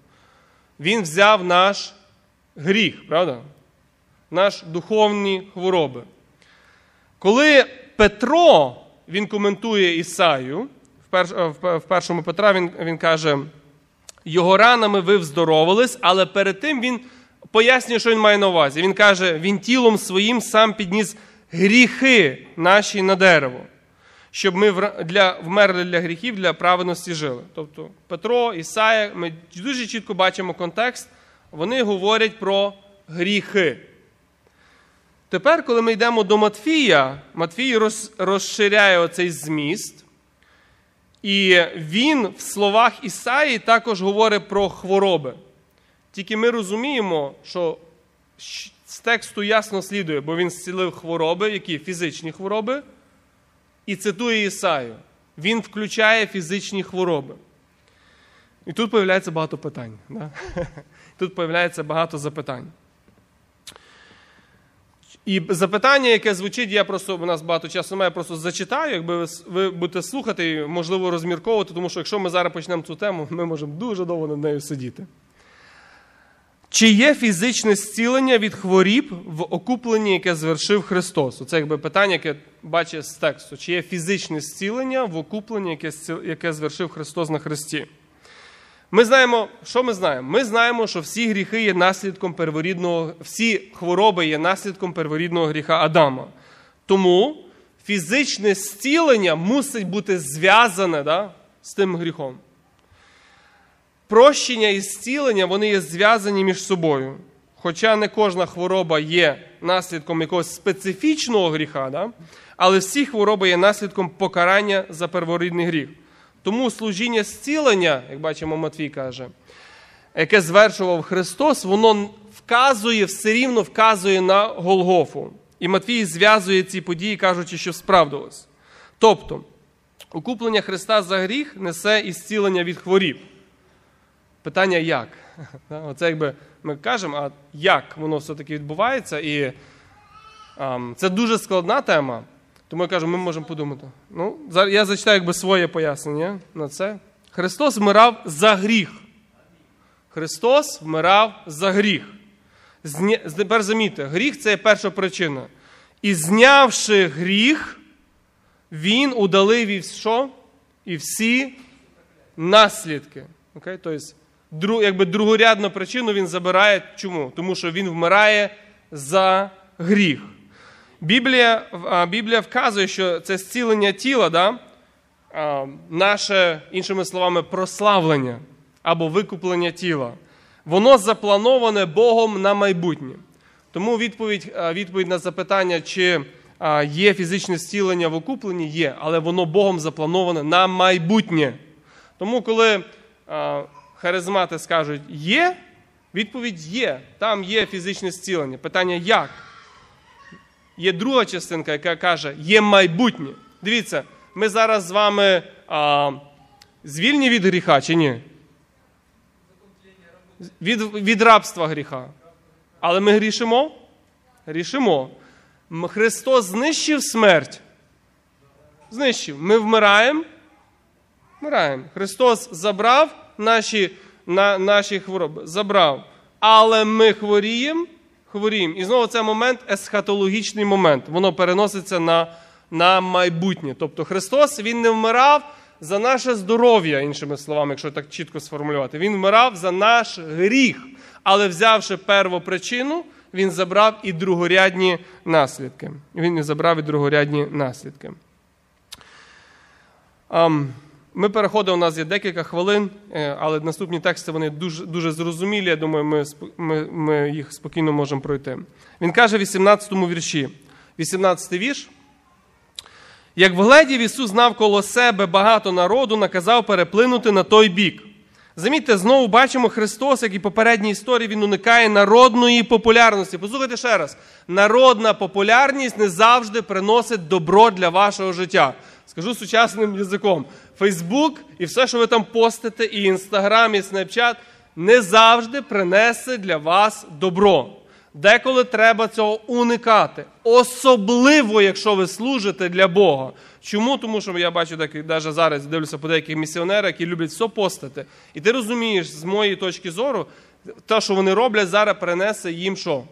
Speaker 1: Він взяв наш гріх, правда? Наш духовні хвороби. Коли Петро він коментує Ісаю, в, перш, в, в першому Петра він, він каже, його ранами ви вздоровились, але перед тим він пояснює, що він має на увазі. Він каже, він тілом своїм сам підніс гріхи наші на дерево, щоб ми для, вмерли для гріхів, для праведності жили. Тобто Петро, Ісая, ми дуже чітко бачимо контекст, вони говорять про гріхи. Тепер, коли ми йдемо до Матфія, Матфій роз, розширяє оцей зміст, і він в словах Ісаї також говорить про хвороби. Тільки ми розуміємо, що з тексту ясно слідує, бо він зцілив хвороби, які фізичні хвороби, і цитує Ісаю. Він включає фізичні хвороби. І тут появляється багато питань. Да? Тут появляється багато запитань. І запитання, яке звучить, я просто у нас багато часу немає, я просто зачитаю, якби ви, ви будете слухати і, можливо, розмірковувати, тому що якщо ми зараз почнемо цю тему, ми можемо дуже довго над нею сидіти. Чи є фізичне зцілення від хворіб в окупленні, яке звершив Христос? Оце якби питання, яке бачить з тексту. Чи є фізичне зцілення в окупленні, яке, звершив Христос на Христі? Ми знаємо, що ми знаємо? Ми знаємо, що всі гріхи є наслідком перворідного, всі хвороби є наслідком перворідного гріха Адама. Тому фізичне зцілення мусить бути зв'язане да, з тим гріхом. Прощення і зцілення вони є зв'язані між собою. Хоча не кожна хвороба є наслідком якогось специфічного гріха, да? але всі хвороби є наслідком покарання за перворідний гріх. Тому служіння зцілення, як бачимо, Матвій каже, яке звершував Христос, воно вказує, все рівно вказує на Голгофу. І Матвій зв'язує ці події, кажучи, що справдилось. Тобто, укуплення Христа за гріх несе і зцілення від хворіб. Питання як? Оце якби ми кажемо, а як воно все-таки відбувається? І ам, це дуже складна тема. Тому я кажу, ми можемо подумати. Ну, я зачитаю якби своє пояснення на це. Христос вмирав за гріх. Христос вмирав за гріх. Зня... Тепер замітьте, гріх це є перша причина. І знявши гріх, він удалив і що? І всі наслідки. Окей? Тобто, якби другорядну причину він забирає. Чому? Тому що він вмирає за гріх. Біблія, Біблія вказує, що це зцілення тіла, да? наше, іншими словами, прославлення або викуплення тіла. Воно заплановане Богом на майбутнє. Тому відповідь, відповідь на запитання, чи є фізичне зцілення в окупленні, є, але воно Богом заплановане на майбутнє. Тому, коли харизмати скажуть є, відповідь є. Там є фізичне зцілення. Питання як? Є друга частинка, яка каже, є майбутнє. Дивіться, ми зараз з вами а, звільні від гріха чи ні? Від, від рабства гріха. Але ми грішимо? Грішимо. Христос знищив смерть. Знищив. Ми вмираємо. Вмираємо. Христос забрав наші, на, наші хвороби. Забрав. Але ми хворіємо. Хворіємо. І знову це момент, есхатологічний момент. Воно переноситься на, на майбутнє. Тобто Христос Він не вмирав за наше здоров'я, іншими словами, якщо так чітко сформулювати. Він вмирав за наш гріх. Але взявши первопричину, він забрав і другорядні наслідки. Він і забрав і другорядні наслідки. Ам, Ми переходимо, у нас є декілька хвилин, е, але наступні тексти вони дуже, дуже зрозумілі. Я думаю, ми, ми, ми їх спокійно можемо пройти. Він каже в 18 вірші, 18-й вірш. Як вгледів Ісус знав коло себе багато народу, наказав переплинути на той бік. Замітьте, знову бачимо Христос, як і попередній історії, він уникає народної популярності. Послухайте ще раз: народна популярність не завжди приносить добро для вашого життя. Скажу сучасним язиком: Фейсбук і все, що ви там постите, і Інстаграм, і Снапчат, не завжди принесе для вас добро. Деколи треба цього уникати. Особливо, якщо ви служите для Бога. Чому? Тому що я бачу, навіть зараз дивлюся по деяких місіонерах, які люблять все постати. І ти розумієш, з моєї точки зору, те, що вони роблять, зараз принесе їм що?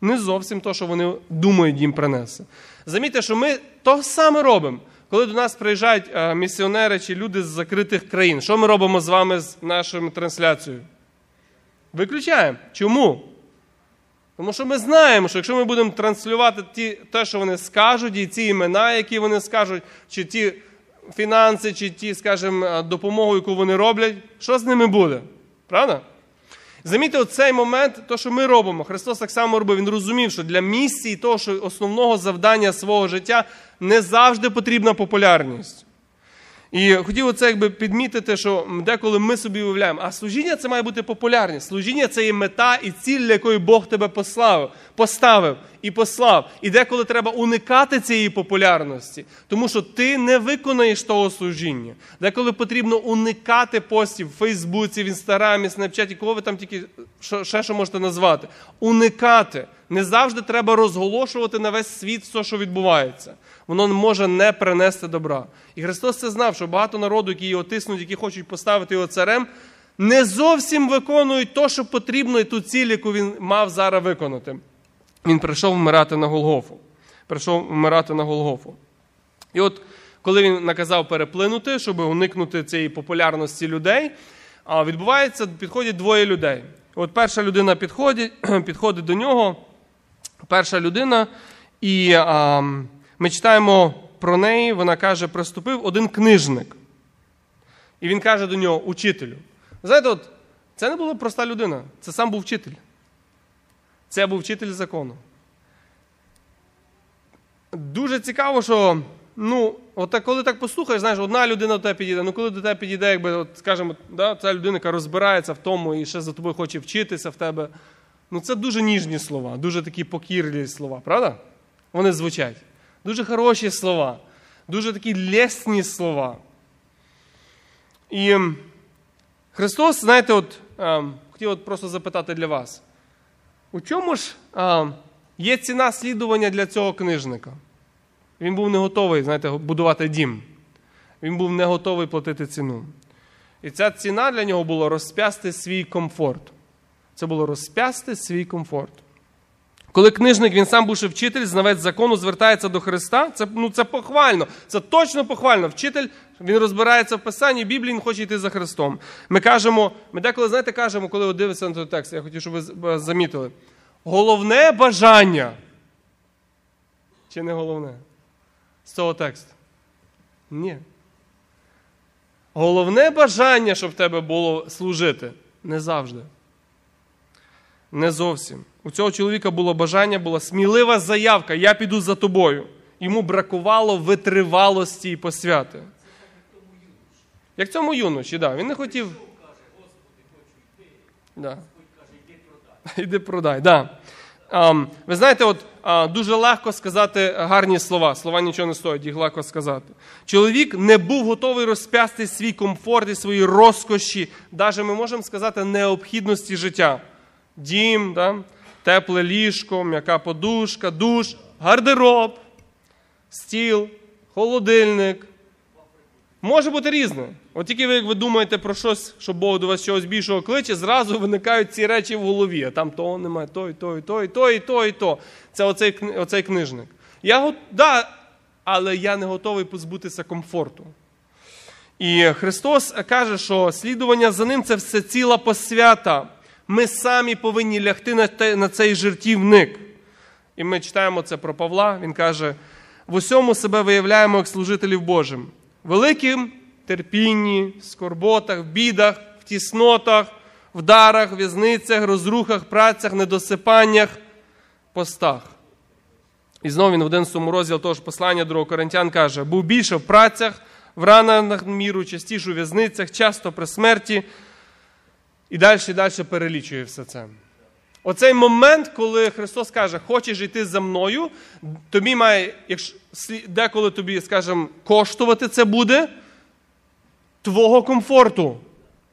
Speaker 1: Не зовсім те, що вони думають, їм принесе. Замітьте, що ми то саме робимо. Коли до нас приїжджають е, місіонери чи люди з закритих країн, що ми робимо з вами з нашою трансляцією? Виключаємо. Чому? Тому що ми знаємо, що якщо ми будемо транслювати ті, те, що вони скажуть, і ці імена, які вони скажуть, чи ті фінанси, чи ті, скажімо, допомогу, яку вони роблять, що з ними буде? Правда? Замітьте, оцей момент, то, що ми робимо, Христос так само робив. Він розумів, що для місії того, що основного завдання свого життя не завжди потрібна популярність. І хотів оце якби підмітити, що деколи ми собі уявляємо, а служіння це має бути популярність. Служіння це є мета і ціль, для якої Бог тебе послав, поставив і послав. І деколи треба уникати цієї популярності, тому що ти не виконаєш того служіння. Деколи потрібно уникати постів в Фейсбуці, в Інстаграмі, Снапчаті, кого ви там тільки ще що можете назвати. Уникати. Не завжди треба розголошувати на весь світ все, що відбувається. Воно може не принести добра. І Христос це знав, що багато народу, які його тиснуть, які хочуть поставити його царем, не зовсім виконують те, що потрібно, і ту ціль, яку він мав зараз виконати. Він прийшов вмирати на Голгофу. Прийшов вмирати на Голгофу. І от коли він наказав переплинути, щоб уникнути цієї популярності людей, відбувається, підходять двоє людей. От перша людина підходить, підходить до нього, перша людина, і а, ми читаємо про неї, вона каже, приступив один книжник. І він каже до нього, учителю. Знаєте, от, це не була проста людина, це сам був вчитель. Це був вчитель закону. Дуже цікаво, що ну, от коли так послухаєш, знаєш, одна людина до тебе підійде. Ну, коли до тебе підійде, якби, от, скажімо, да, ця людина, яка розбирається в тому і ще за тобою хоче вчитися в тебе. Ну, це дуже ніжні слова, дуже такі покірливі слова, правда? Вони звучать. Дуже хороші слова, дуже такі лесні слова. І Христос, знаєте, от, ем, хотів от просто запитати для вас. У чому ж ем, є ціна слідування для цього книжника? Він був не готовий, знаєте, будувати дім. Він був не готовий платити ціну. І ця ціна для нього була розп'ясти свій комфорт. Це було розп'ясти свій комфорт. Коли книжник, він сам бувши вчитель, знавець закону, звертається до Христа, це, ну, це похвально, це точно похвально. Вчитель, він розбирається в Писанні, Біблії, він хоче йти за Христом. Ми кажемо, ми деколи, знаєте, кажемо, коли от дивимося на той текст, я хотів, щоб ви е, замітили. Головне бажання. Чи не головне? З цього тексту? Ні. Головне бажання, щоб в тебе було служити, не завжди. Не зовсім. У цього чоловіка було бажання, була смілива заявка: я піду за тобою. Йому бракувало витривалості і посвяти. Як цьому юноші, да. він не хотів. Да. Іди продай. Да. Ам, ви знаєте, от а, дуже легко сказати гарні слова. Слова нічого не стоять, їх легко сказати. Чоловік не був готовий розп'ясти свій комфорт і свої розкоші, навіть ми можемо сказати, необхідності життя. Дім, да? тепле ліжко, м'яка подушка, душ, гардероб, стіл, холодильник. Може бути різне. От тільки ви, як ви думаєте про щось, що Бог до вас чогось більшого кличе, зразу виникають ці речі в голові. А там того немає, то, і то, і то, і то, і то, і то. Це оцей, оцей книжник. Я да, але я не готовий позбутися комфорту. І Христос каже, що слідування за ним це все ціла посвята. Ми самі повинні лягти на, те- на цей жертівник. І ми читаємо це про Павла. Він каже: в усьому себе виявляємо як служителів Божим. Великим терпінні, в скорботах, в бідах, в тіснотах, в дарах, в'язницях, розрухах, працях, недосипаннях, постах. І знову він в 11 розділ того ж послання другого Коринтян каже: був більше в працях, в ранах міру, частіше у в'язницях, часто при смерті. І далі, і далі перелічує все це. Оцей момент, коли Христос каже, хочеш йти за мною, тобі має, якщо деколи тобі, скажімо, коштувати це буде твого комфорту.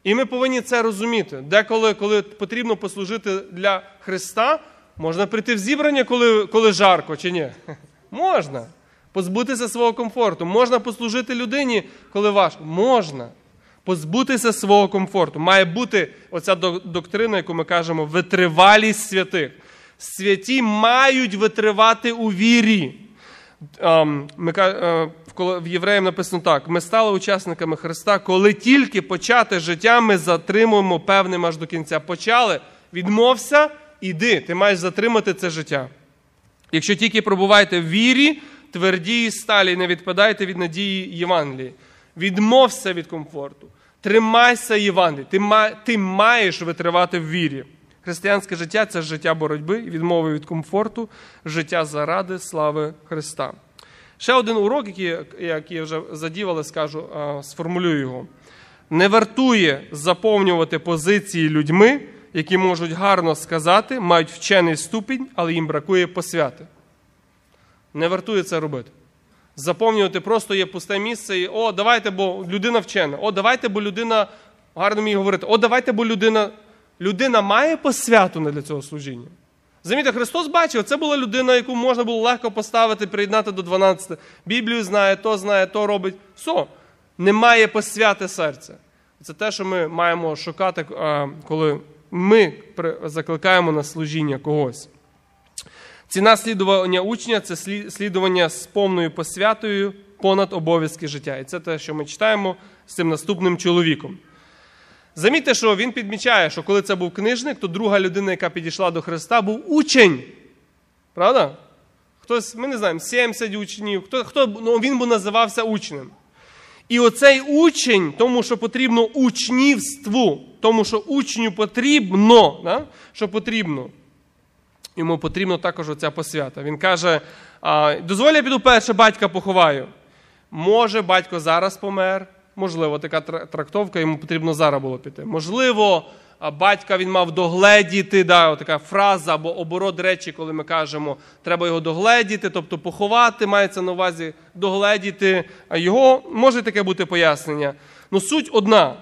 Speaker 1: І ми повинні це розуміти. Деколи, коли потрібно послужити для Христа, можна прийти в зібрання, коли, коли жарко, чи ні? Можна. Позбутися свого комфорту. Можна послужити людині, коли важко. Можна. Позбутися свого комфорту. Має бути оця доктрина, яку ми кажемо, витривалість святих. Святі мають витривати у вірі. Ем, Ми, е, в Євреям написано так: ми стали учасниками Христа, коли тільки почати життя, ми затримуємо певним аж до кінця. Почали, відмовся, іди, ти маєш затримати це життя. Якщо тільки пробуваєте в вірі, тверді і сталі, не відпадайте від надії Євангелії. Відмовся від комфорту. Тримайся Євангелії. Ти, ти маєш витривати в вірі. Християнське життя це життя боротьби, відмови від комфорту, життя заради слави Христа. Ще один урок, який, який я вже задів, але скажу, сформулюю його. Не вартує заповнювати позиції людьми, які можуть гарно сказати, мають вчений ступінь, але їм бракує посвяти. Не вартує це робити. Заповнювати просто є пусте місце і о, давайте, бо людина вчена. О, давайте, бо людина гарно вміє говорити. О, давайте, бо людина. Людина має посвяту для цього служіння. Замітьте, Христос бачив, це була людина, яку можна було легко поставити, приєднати до 12. Біблію знає, то знає, то робить. Все. Немає посвяти серця. Це те, що ми маємо шукати, коли ми закликаємо на служіння когось. Ціна слідування учня це слідування з повною посвятою понад обов'язки життя. І це те, що ми читаємо з цим наступним чоловіком. Замітьте, що він підмічає, що коли це був книжник, то друга людина, яка підійшла до Христа, був учень. Правда? Хтось, ми не знаємо, 70 учнів, хто, хто ну, він би називався учнем. І оцей учень, тому що потрібно учнівству, тому що учню потрібно, да? що потрібно. Йому потрібно також оця посвята. Він каже: дозволь, я піду перше батька поховаю. Може, батько зараз помер. Можливо, така трактовка, йому потрібно зараз було піти. Можливо, батька він мав догледіти, да, така фраза або оборот речі, коли ми кажемо, треба його догледіти, тобто поховати, мається на увазі догледіти. Його може таке бути пояснення. Ну, суть одна.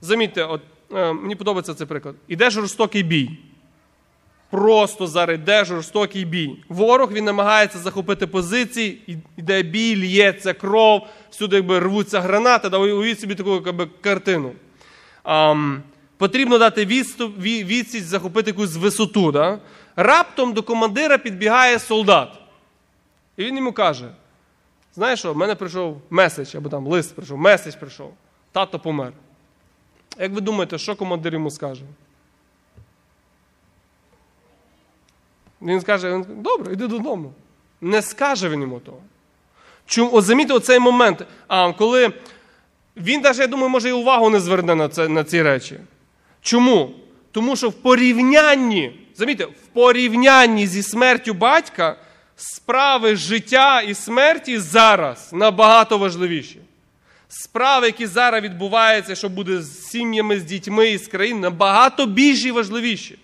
Speaker 1: Замітьте, от, е, мені подобається цей приклад. Іде жорстокий бій. Просто зараз йде жорстокий бій. Ворог він намагається захопити позиції, іде бій, лється кров, всюди якби рвуться гранати. Да, уявіть собі таку якби, картину. Ам, потрібно дати відступ, відсіч, захопити якусь висоту. Да? Раптом до командира підбігає солдат. І він йому каже: знаєш що, в мене прийшов меседж, або там лист прийшов, меседж прийшов. Тато помер. Як ви думаєте, що командир йому скаже? Він скаже, добре, йди додому. Не скаже він йому того. Чому, от замітьте оцей момент, а, коли він навіть, я думаю, може і увагу не зверне на, це, на ці речі. Чому? Тому що в порівнянні, замітьте, в порівнянні зі смертю батька справи життя і смерті зараз набагато важливіші. Справи, які зараз відбуваються, що буде з сім'ями, з дітьми і з країн, набагато більші і важливіші.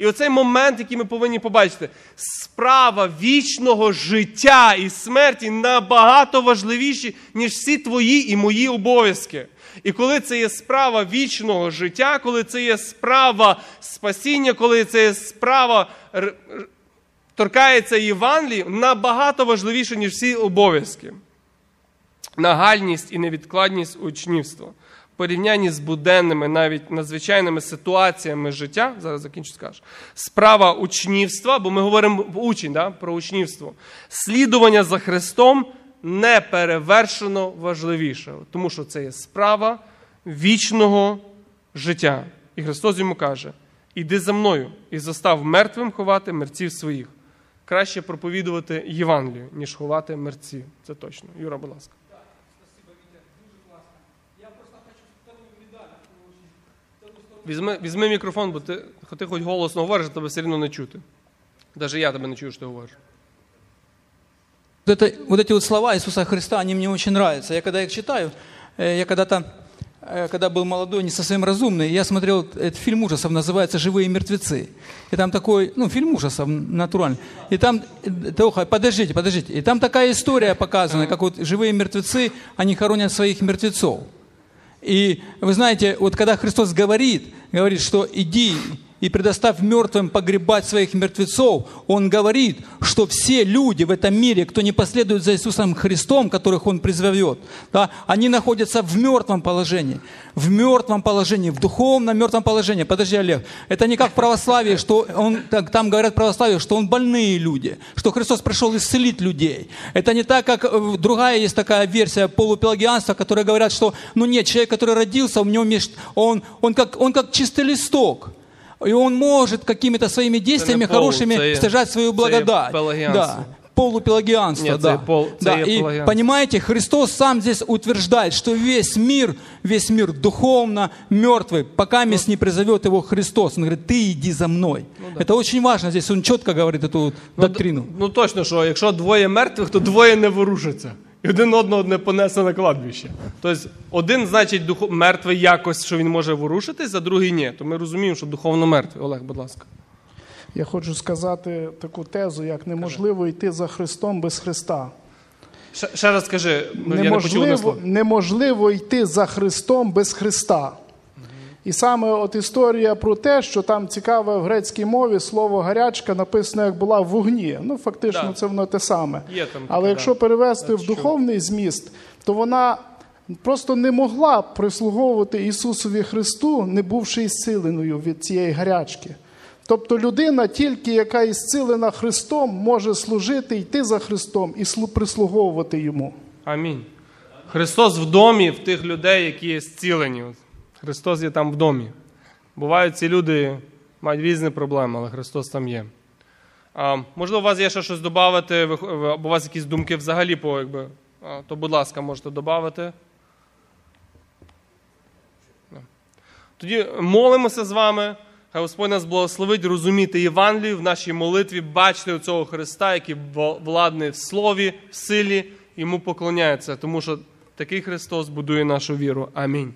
Speaker 1: І оцей момент, який ми повинні побачити, справа вічного життя і смерті набагато важливіші, ніж всі твої і мої обов'язки. І коли це є справа вічного життя, коли це є справа спасіння, коли це є справа торкається Євангелії, набагато важливіше, ніж всі обов'язки нагальність і невідкладність учнівства. В порівнянні з буденними, навіть надзвичайними ситуаціями життя, зараз закінчу скажу, справа учнівства, бо ми говоримо учень да, про учнівство, слідування за Христом не перевершено важливіше, тому що це є справа вічного життя. І Христос йому каже: іди за мною і застав мертвим ховати мерців своїх. Краще проповідувати Євангелію, ніж ховати мерців. Це точно. Юра, будь ласка. Візьми, візьми мікрофон, бо ти, ти хоч голосно говориш, а тебе все одно не чути. Навіть я тебе не чую, що ти говориш.
Speaker 3: Вот, это, вот эти вот слова Иисуса Христа, они мне очень нравятся. Я когда их читаю, э, я когда-то, э, когда был молодой, не совсем разумный, я смотрел этот фильм ужасов, называется «Живые мертвецы». И там такой, ну, фильм ужасов натуральный. И там, э, Тоха, подождите, подождите. И там такая история показана, как вот живые мертвецы, они хоронят своих мертвецов. И вы знаете, вот когда Христос говорит, говорит, что иди и предоставь мертвым погребать своих мертвецов, Он говорит, что все люди в этом мире, кто не последует за Иисусом Христом, которых Он призовет, да, они находятся в мертвом положении. В мертвом положении, в духовном мертвом положении. Подожди, Олег, это не как в православии, что он, так, там говорят в православии, что он больные люди, что Христос пришел исцелить людей. Это не так, как э, другая есть такая версия полупелагианства, которые говорят, что, ну нет, человек, который родился, у него меж- он, он, как, он как чистый листок. И он может какими-то своими действиями
Speaker 1: полу,
Speaker 3: хорошими
Speaker 1: це є-
Speaker 3: стяжать свою
Speaker 1: це є
Speaker 3: благодать.
Speaker 1: пелагіанство.
Speaker 3: Да. Полупелагианство,
Speaker 1: Нет, це
Speaker 3: да.
Speaker 1: є пол- це
Speaker 3: да.
Speaker 1: є
Speaker 3: И
Speaker 1: пелагіанство.
Speaker 3: понимаете, Христос сам здесь утверждает, что весь мир, весь мир духовно мертвый, пока мест не призовет его Христос. Он говорит, ты иди за мной. Это очень важно здесь, он четко говорит эту
Speaker 1: Ну,
Speaker 3: доктрину.
Speaker 1: д- Ну точно, що якщо двоє мертвих, то двоє не ворушаться. І один одного не понесе на кладбище. Тобто один, значить, дух... мертвий якось, що він може ворушитись, а другий ні. То ми розуміємо, що духовно мертвий. Олег, будь ласка.
Speaker 8: Я хочу сказати таку тезу, як неможливо йти за Христом без Христа.
Speaker 1: Ще, ще раз скажи, неможливо, я не почув
Speaker 8: неможливо йти за Христом без Христа. І саме от історія про те, що там цікаве в грецькій мові слово гарячка написано як була в вогні. Ну, фактично,
Speaker 1: Да.
Speaker 8: це воно те саме.
Speaker 1: Є там
Speaker 8: Але якщо перевести в духовний зміст, то вона просто не могла прислуговувати Ісусові Христу, не бувши ісциленою від цієї гарячки. Тобто людина, тільки яка ісцилена Христом, може служити, йти за Христом і слу- прислуговувати йому.
Speaker 1: Амінь. Христос в домі в тих людей, які є зцілені. Христос є там в домі. Бувають ці люди, мають різні проблеми, але Христос там є. А, можливо, у вас є ще щось додати, або у вас якісь думки взагалі по, якби, а, то, будь ласка, можете додати. Тоді молимося з вами. Хай Господь нас благословить розуміти Євангелію в нашій молитві, бачити цього Христа, який владний в слові, в силі, йому поклоняється, тому що такий Христос будує нашу віру. Амінь.